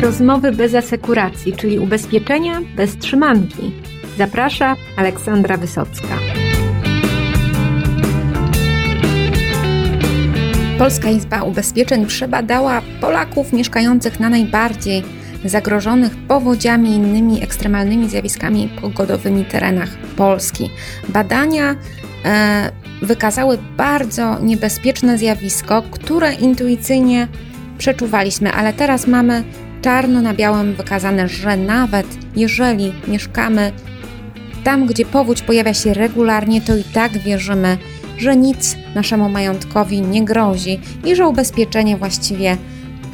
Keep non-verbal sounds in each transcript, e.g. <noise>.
rozmowy bez asekuracji, czyli ubezpieczenia bez trzymanki. Zaprasza Aleksandra Wysocka. Polska Izba Ubezpieczeń przebadała Polaków mieszkających na najbardziej zagrożonych powodziami i innymi ekstremalnymi zjawiskami pogodowymi terenach Polski. Badania e, wykazały bardzo niebezpieczne zjawisko, które intuicyjnie przeczuwaliśmy, ale teraz mamy czarno na białym wykazane, że nawet jeżeli mieszkamy tam, gdzie powódź pojawia się regularnie, to i tak wierzymy, że nic naszemu majątkowi nie grozi i że ubezpieczenie właściwie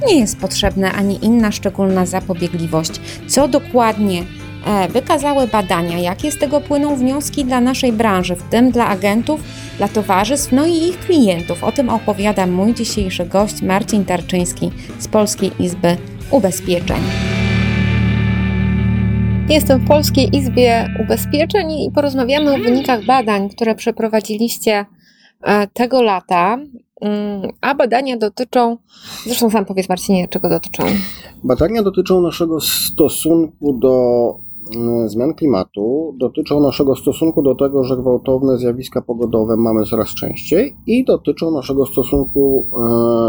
nie jest potrzebne ani inna szczególna zapobiegliwość. Co dokładnie e, wykazały badania, jakie z tego płyną wnioski dla naszej branży, w tym dla agentów, dla towarzystw, no i ich klientów. O tym opowiada mój dzisiejszy gość Marcin Tarczyński z Polskiej Izby Ubezpieczeń. Jestem w Polskiej Izbie Ubezpieczeń i porozmawiamy o wynikach badań, które przeprowadziliście e, tego lata. Mm, a badania dotyczą, zresztą sam powiedz Marcinie, czego dotyczą? Badania dotyczą naszego stosunku do zmian klimatu, dotyczą naszego stosunku do tego, że gwałtowne zjawiska pogodowe mamy coraz częściej i dotyczą naszego stosunku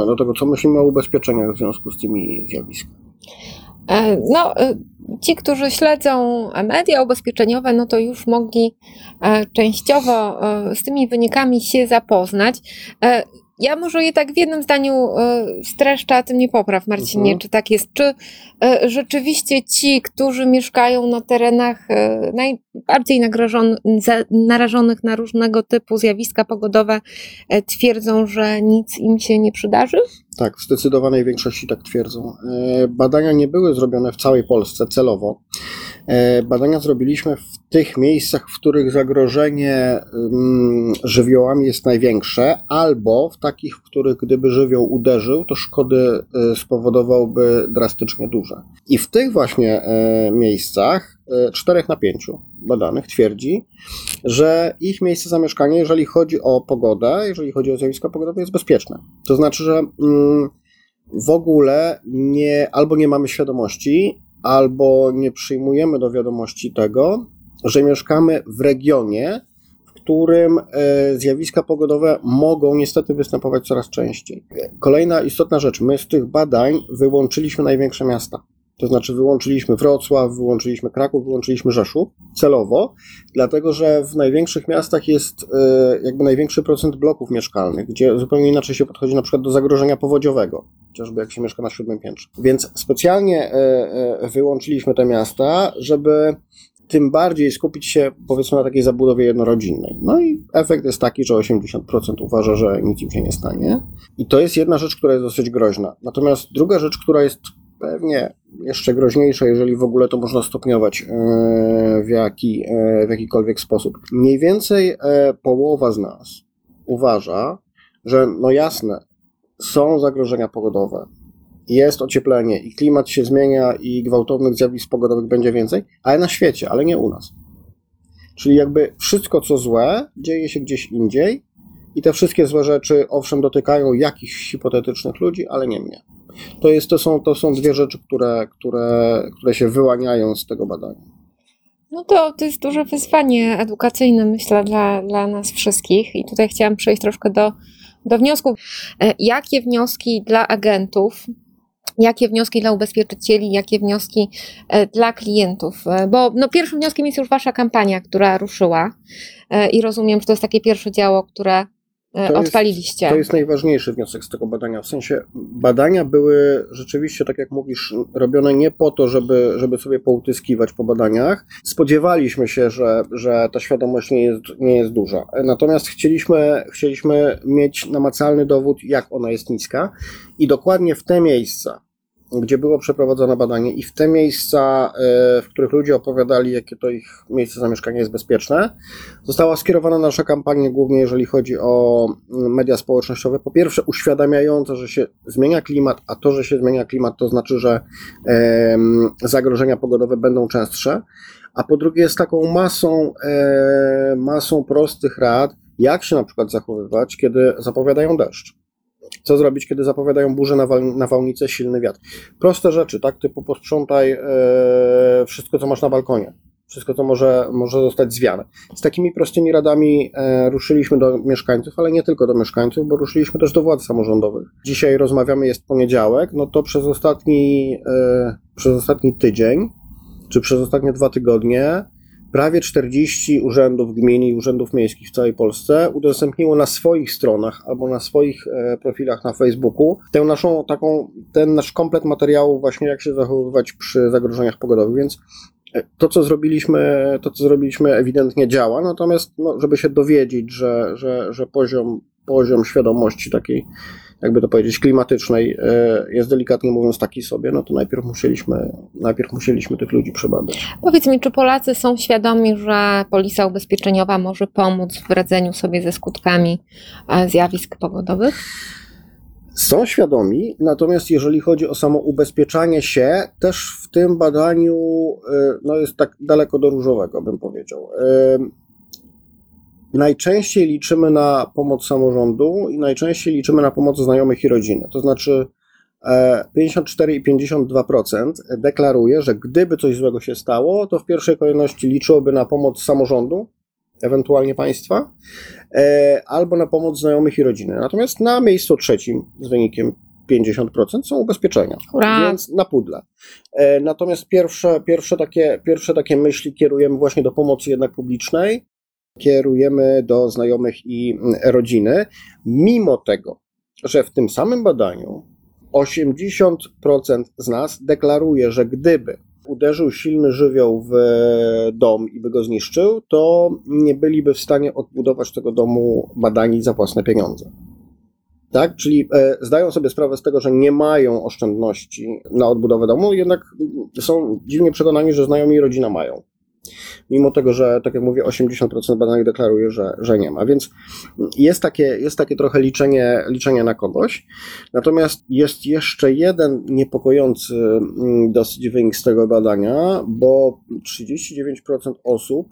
e, do tego, co myślimy o ubezpieczeniach w związku z tymi zjawiskami. E, no, e, ci, którzy śledzą media ubezpieczeniowe, no to już mogli częściowo z tymi wynikami się zapoznać. Ja może je tak w jednym zdaniu e, streszczę, a ty mnie popraw, Marcinie, mhm. czy tak jest. Czy e, rzeczywiście ci, którzy mieszkają na terenach e, najbardziej narażonych na różnego typu zjawiska pogodowe, twierdzą, że nic im się nie przydarzy? Tak, w zdecydowanej większości tak twierdzą. Badania nie były zrobione w całej Polsce celowo. Badania zrobiliśmy w tych miejscach, w których zagrożenie mm, żywiołami jest największe, albo w takich, w których gdyby żywioł uderzył, to szkody y, spowodowałby drastycznie duże. I w tych właśnie e, miejscach 4 na 5 badanych twierdzi, że ich miejsce zamieszkania, jeżeli chodzi o pogodę, jeżeli chodzi o zjawiska pogodowe, jest bezpieczne. To znaczy, że mm, w ogóle nie, albo nie mamy świadomości, albo nie przyjmujemy do wiadomości tego, że mieszkamy w regionie, w którym e, zjawiska pogodowe mogą niestety występować coraz częściej. Kolejna istotna rzecz, my z tych badań wyłączyliśmy największe miasta. To znaczy wyłączyliśmy Wrocław, wyłączyliśmy Kraków, wyłączyliśmy Rzeszów celowo, dlatego że w największych miastach jest e, jakby największy procent bloków mieszkalnych, gdzie zupełnie inaczej się podchodzi na przykład do zagrożenia powodziowego, chociażby jak się mieszka na siódmym piętrze. Więc specjalnie e, wyłączyliśmy te miasta, żeby tym bardziej skupić się powiedzmy na takiej zabudowie jednorodzinnej. No i efekt jest taki, że 80% uważa, że nic im się nie stanie. I to jest jedna rzecz, która jest dosyć groźna. Natomiast druga rzecz, która jest pewnie jeszcze groźniejsza, jeżeli w ogóle to można stopniować e, w, jaki, e, w jakikolwiek sposób. Mniej więcej e, połowa z nas uważa, że no jasne, są zagrożenia pogodowe, jest ocieplenie i klimat się zmienia i gwałtownych zjawisk pogodowych będzie więcej, ale na świecie, ale nie u nas. Czyli jakby wszystko, co złe, dzieje się gdzieś indziej i te wszystkie złe rzeczy, owszem, dotykają jakichś hipotetycznych ludzi, ale nie mnie. To, jest, to, są, to są dwie rzeczy, które, które, które się wyłaniają z tego badania. No to, to jest duże wyzwanie edukacyjne, myślę, dla, dla nas wszystkich. I tutaj chciałam przejść troszkę do, do wniosków. E, jakie wnioski dla agentów jakie wnioski dla ubezpieczycieli, jakie wnioski e, dla klientów. E, bo no, pierwszym wnioskiem jest już Wasza kampania, która ruszyła i rozumiem, że to jest takie pierwsze działo, które to odpaliliście. Jest, to jest najważniejszy wniosek z tego badania. W sensie badania były rzeczywiście, tak jak mówisz, robione nie po to, żeby, żeby sobie poutyskiwać po badaniach. Spodziewaliśmy się, że, że ta świadomość nie jest, nie jest duża. Natomiast chcieliśmy, chcieliśmy mieć namacalny dowód, jak ona jest niska. I dokładnie w te miejsca, gdzie było przeprowadzone badanie i w te miejsca, e, w których ludzie opowiadali, jakie to ich miejsce zamieszkania jest bezpieczne, została skierowana nasza kampania, głównie jeżeli chodzi o mm, media społecznościowe. Po pierwsze, uświadamiające, że się zmienia klimat, a to, że się zmienia klimat, to znaczy, że zagrożenia pogodowe będą częstsze. A po drugie, z taką masą, e, masą prostych rad, jak się na przykład zachowywać, kiedy zapowiadają deszcz Co zrobić, kiedy zapowiadają burzę, nawal- nawałnicę, silny wiatr? Proste rzeczy, tak? Typu posprzątaj e, wszystko, co masz na balkonie. Wszystko, co może, może zostać zwiane. Z takimi prostymi radami e, ruszyliśmy do mieszkańców, ale nie tylko do mieszkańców, bo ruszyliśmy też do władz samorządowych. Dzisiaj rozmawiamy, jest poniedziałek, no to przez ostatni, e, przez ostatni tydzień, czy przez ostatnie dwa tygodnie, prawie 40 urzędów gmin i urzędów miejskich w całej Polsce udostępniło na swoich stronach albo na swoich e, profilach na Facebooku tę naszą taką, ten nasz komplet materiału właśnie jak się zachowywać przy zagrożeniach pogodowych, więc e, to, co zrobiliśmy, to, co zrobiliśmy, ewidentnie działa, natomiast, no, żeby się dowiedzieć, że, że, że poziom, poziom świadomości takiej, jakby to powiedzieć, klimatycznej e, jest delikatnie mówiąc taki sobie, no to najpierw musieliśmy, najpierw musieliśmy tych ludzi przebadać. Powiedz mi, czy Polacy są świadomi, że polisa ubezpieczeniowa może pomóc w radzeniu sobie ze skutkami e, zjawisk pogodowych? Są świadomi, natomiast jeżeli chodzi o samo ubezpieczanie się, też w tym badaniu y, no jest tak daleko do różowego, bym powiedział. Najczęściej liczymy na pomoc samorządu i najczęściej liczymy na pomoc znajomych i rodziny. To znaczy e, 54,52% deklaruje, że gdyby coś złego się stało, to w pierwszej kolejności liczyłoby na pomoc samorządu, ewentualnie państwa, e, albo na pomoc znajomych i rodziny. Natomiast na miejscu trzecim z wynikiem 50% są ubezpieczenia, Hurra! więc na pudle. E, Natomiast pierwsze, pierwsze, takie, pierwsze takie myśli kierujemy właśnie do pomocy jednak publicznej, kierujemy do znajomych i mm, rodziny, mimo tego, że w tym samym badaniu 80% z nas deklaruje, że gdyby uderzył silny żywioł w dom i by go zniszczył, to nie byliby w stanie odbudować tego domu badani za własne pieniądze. Tak? Czyli e, zdają sobie sprawę z tego, że nie mają oszczędności na odbudowę domu, jednak są dziwnie przekonani, że znajomi i rodzina mają. Mimo tego, że, tak jak mówię, 80% badanych deklaruje, że, że nie ma. Więc jest takie, jest takie trochę liczenie, liczenie na kogoś. Natomiast jest jeszcze jeden niepokojący mm, dosyć wynik z tego badania, bo 39% osób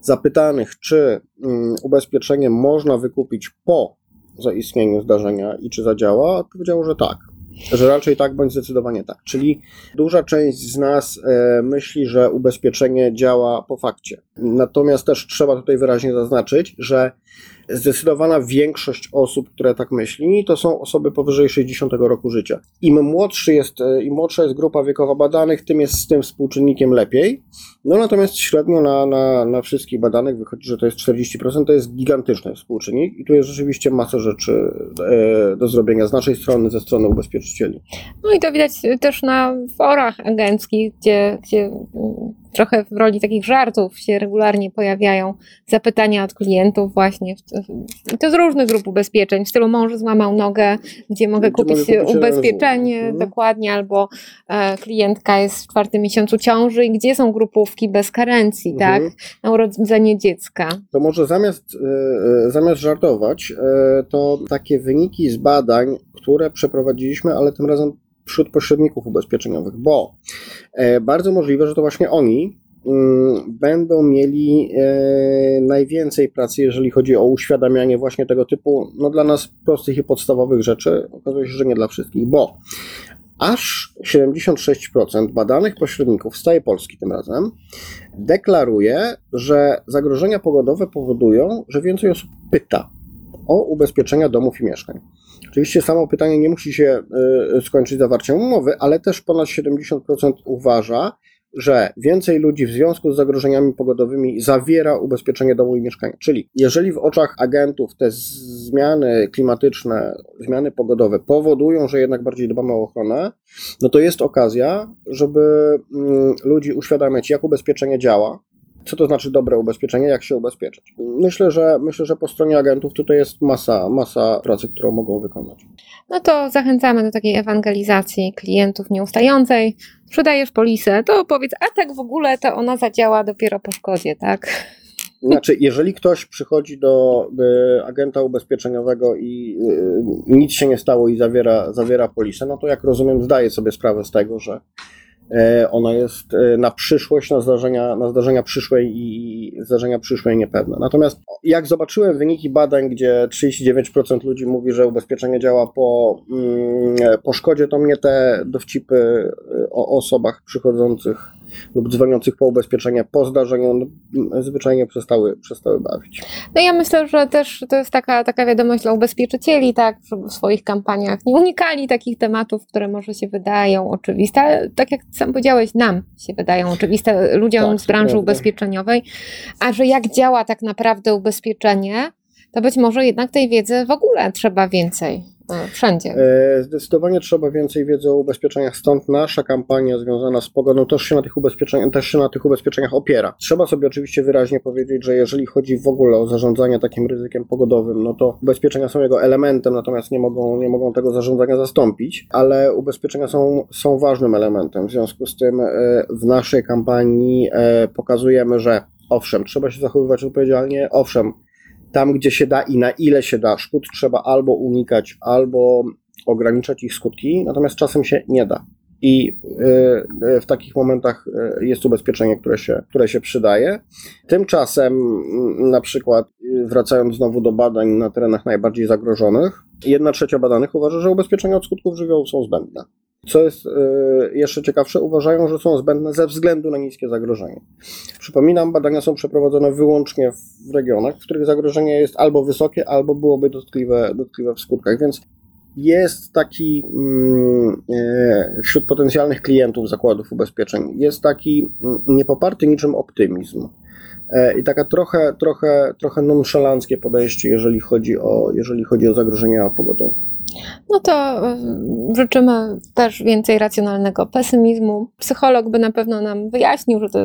zapytanych, czy mm, ubezpieczenie można wykupić po zaistnieniu zdarzenia i czy zadziała, odpowiedziało, że tak. Że raczej tak, bądź zdecydowanie tak. Czyli duża część z nas e, myśli, że ubezpieczenie działa po fakcie. Natomiast też trzeba tutaj wyraźnie zaznaczyć, że zdecydowana większość osób, które tak myśli, to są osoby powyżej 60 roku życia. Im młodszy jest, e, im młodsza jest grupa wiekowa badanych, tym jest z tym współczynnikiem lepiej. No natomiast średnio na, na, na wszystkich badanych wychodzi, że to jest 40%, to jest gigantyczny współczynnik i tu jest rzeczywiście masa rzeczy e, do zrobienia z naszej strony, ze strony ubezpieczycieli. No i to widać też na forach agenckich, gdzie, gdzie trochę w roli takich żartów się regularnie pojawiają zapytania od klientów właśnie, i to z różnych grup ubezpieczeń, w stylu mąż złamał nogę, gdzie mogę Gdzie kupić, mogę kupić ubezpieczenie. Mhm. dokładnie, albo e, klientka jest w czwartym miesiącu ciąży i gdzie są grupówki bez karencji, Mhm. tak, na urodzenie dziecka. To może zamiast, e, e, zamiast żartować, e, to takie wyniki z badań, które przeprowadziliśmy, ale tym razem wśród pośredników ubezpieczeniowych, bo e, bardzo możliwe, że to właśnie oni mm, będą mieli e, najwięcej pracy, jeżeli chodzi o uświadamianie właśnie tego typu, no dla nas prostych i podstawowych rzeczy. Okazuje się, że nie dla wszystkich, bo aż 76% badanych pośredników z całej Polski tym razem deklaruje, że zagrożenia pogodowe powodują, że więcej osób pyta o ubezpieczenia domów i mieszkań. Oczywiście samo pytanie nie musi się y, skończyć zawarciem umowy, ale też ponad 70% uważa, że więcej ludzi w związku z zagrożeniami pogodowymi zawiera ubezpieczenie domu i mieszkania. Czyli jeżeli w oczach agentów te zmiany klimatyczne, zmiany pogodowe powodują, że jednak bardziej dbamy o ochronę, no to jest okazja, żeby mm, ludzi uświadamiać, jak ubezpieczenie działa, co to znaczy dobre ubezpieczenie, jak się ubezpieczyć. Myślę, że myślę, że po stronie agentów tutaj jest masa, masa pracy, którą mogą wykonać. No to zachęcamy do takiej ewangelizacji klientów nieustającej. Sprzedajesz polisę, to powiedz, a tak w ogóle to ona zadziała dopiero po szkodzie, tak? <laughs> Znaczy, jeżeli ktoś przychodzi do y, agenta ubezpieczeniowego i y, nic się nie stało i zawiera, zawiera polisę, no to jak rozumiem, zdaje sobie sprawę z tego, że ona jest e, na przyszłość, na zdarzenia, na zdarzenia przyszłe i zdarzenia przyszłe i niepewne. Natomiast jak zobaczyłem wyniki badań, gdzie 39% ludzi mówi, że ubezpieczenie działa po, mm, po szkodzie, to mnie te dowcipy e, o osobach przychodzących lub dzwoniących po ubezpieczenie po zdarzeniu no, zwyczajnie przestały, przestały bawić. No ja myślę, że też to jest taka, taka wiadomość dla ubezpieczycieli, tak, żeby w swoich kampaniach nie unikali takich tematów, które może się wydają oczywiste, ale tak jak sam powiedziałeś, nam się wydają oczywiste, ludziom tak, z branży ubezpieczeniowej, a że jak działa tak naprawdę ubezpieczenie, to być może jednak tej wiedzy w ogóle trzeba więcej. E, wszędzie. E, zdecydowanie trzeba więcej wiedzy o ubezpieczeniach, stąd nasza kampania związana z pogodą też się na tych ubezpieczeniach, też się na tych ubezpieczeniach opiera. Trzeba sobie oczywiście wyraźnie powiedzieć, że jeżeli chodzi w ogóle o zarządzanie takim ryzykiem pogodowym, no to ubezpieczenia są jego elementem, natomiast nie mogą, nie mogą tego zarządzania zastąpić, ale ubezpieczenia są, są ważnym elementem. W związku z tym e, w naszej kampanii pokazujemy, że owszem, trzeba się zachowywać odpowiedzialnie, owszem, tam, gdzie się da i na ile się da, szkód trzeba albo unikać, albo ograniczać ich skutki, natomiast czasem się nie da. I y, w takich momentach y, jest ubezpieczenie, które się, które się przydaje. Tymczasem, mm, na przykład, y, wracając znowu do badań na terenach najbardziej zagrożonych, jedna trzecia badanych uważa, że ubezpieczenia od skutków żywiołu są zbędne. Co jest jeszcze ciekawsze, uważają, że są zbędne ze względu na niskie zagrożenie. Przypominam, badania są przeprowadzone wyłącznie w regionach, w których zagrożenie jest albo wysokie, albo byłoby dotkliwe, dotkliwe w skutkach, więc jest taki mm, e, wśród potencjalnych klientów zakładów ubezpieczeń, jest taki mm, niepoparty niczym optymizm. E, I taka trochę, trochę, trochę nonszalanckie podejście, jeżeli chodzi o, jeżeli chodzi o zagrożenia pogodowe. No to e, życzymy też więcej racjonalnego pesymizmu. Psycholog by na pewno nam wyjaśnił, że to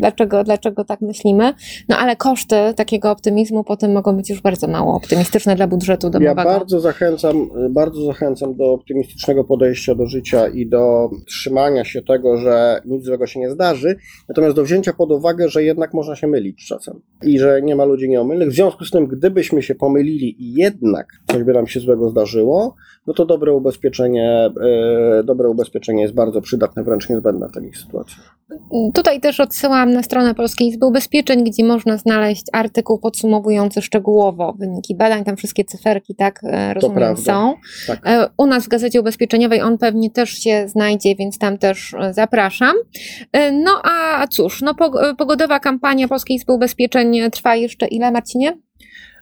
dlaczego, dlaczego tak myślimy. No ale koszty takiego optymizmu potem mogą być już bardzo mało optymistyczne dla budżetu domowego. Ja bardzo zachęcam, bardzo zachęcam do optymistycznego podejścia do życia i do trzymania się tego, że nic złego się nie zdarzy, natomiast do wzięcia pod uwagę, że jednak można się mylić czasem i że nie ma ludzi nieomylnych. W związku z tym, gdybyśmy się pomylili i jednak coś by nam się złego zdarzyło, no to dobre ubezpieczenie, e, dobre ubezpieczenie jest bardzo przydatne, wręcz niezbędne w takich sytuacjach. Tutaj też odsyłam na stronę Polskiej Izby Ubezpieczeń, gdzie można znaleźć artykuł podsumowujący szczegółowo wyniki badań, tam wszystkie cyferki, tak e, rozumiem, są. Tak. E, u nas w Gazecie Ubezpieczeniowej on pewnie też się znajdzie, więc tam też zapraszam. No a cóż, no pogodowa kampania Polskiej Izby Ubezpieczeń trwa jeszcze ile, Marcinie?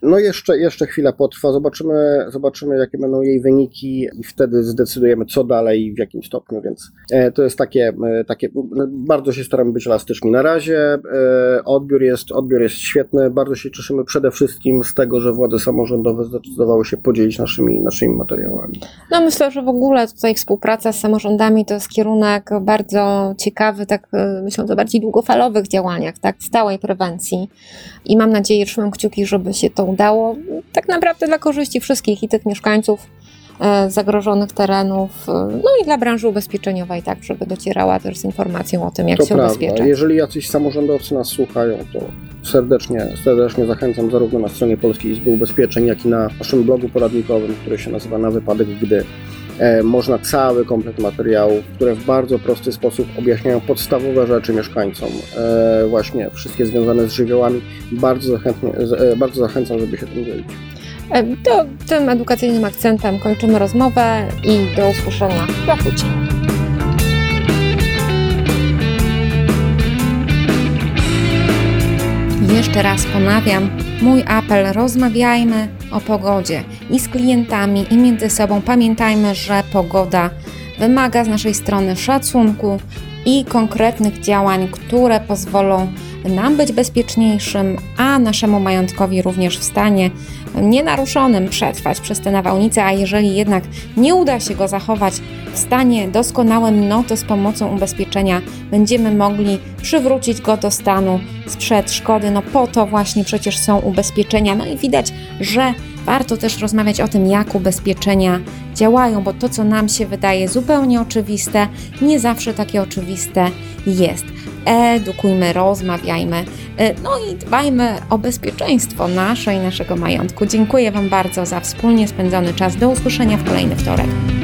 No jeszcze, jeszcze chwilę potrwa, zobaczymy, zobaczymy jakie będą jej wyniki i wtedy zdecydujemy co dalej i w jakim stopniu, więc e, to jest takie, e, takie no, bardzo się staramy być elastyczni. Na razie e, odbiór jest, odbiór jest świetny, bardzo się cieszymy przede wszystkim z tego, że władze samorządowe zdecydowały się podzielić naszymi, naszymi materiałami. No myślę, że w ogóle tutaj współpraca z samorządami to jest kierunek bardzo ciekawy, tak myślę o bardziej długofalowych działaniach, tak, stałej prewencji i mam nadzieję, trzymam kciuki, żeby się to udało tak naprawdę dla korzyści wszystkich i tych mieszkańców e, zagrożonych terenów, e, no i dla branży ubezpieczeniowej, tak, żeby docierała też z informacją o tym, jak to się prawda. ubezpieczać. Jeżeli jacyś samorządowcy nas słuchają, to serdecznie, serdecznie zachęcam zarówno na stronie Polskiej Izby Ubezpieczeń, jak i na naszym blogu poradnikowym, który się nazywa Na Wypadek Gdy. E, można cały komplet materiałów, które w bardzo prosty sposób objaśniają podstawowe rzeczy mieszkańcom, e, właśnie wszystkie związane z żywiołami. Bardzo, e, bardzo zachęcam, żeby się tym dzielić. To tym edukacyjnym akcentem kończymy rozmowę i do usłyszenia za tydzień. Jeszcze raz ponawiam mój apel: rozmawiajmy o pogodzie i z klientami, i między sobą. Pamiętajmy, że pogoda wymaga z naszej strony szacunku i konkretnych działań, które pozwolą nam być bezpieczniejszym, a naszemu majątkowi również w stanie nienaruszonym przetrwać przez te nawałnice, a jeżeli jednak nie uda się go zachować w stanie doskonałym, no to z pomocą ubezpieczenia będziemy mogli przywrócić go do stanu sprzed szkody. No po to właśnie przecież są ubezpieczenia. No i widać, że warto też rozmawiać o tym, jak ubezpieczenia działają, bo to, co nam się wydaje zupełnie oczywiste, nie zawsze takie oczywiste jest. Edukujmy, rozmawiajmy, e, no i dbajmy o bezpieczeństwo nasze i naszego majątku. Dziękuję Wam bardzo za wspólnie spędzony czas. Do usłyszenia w kolejny wtorek.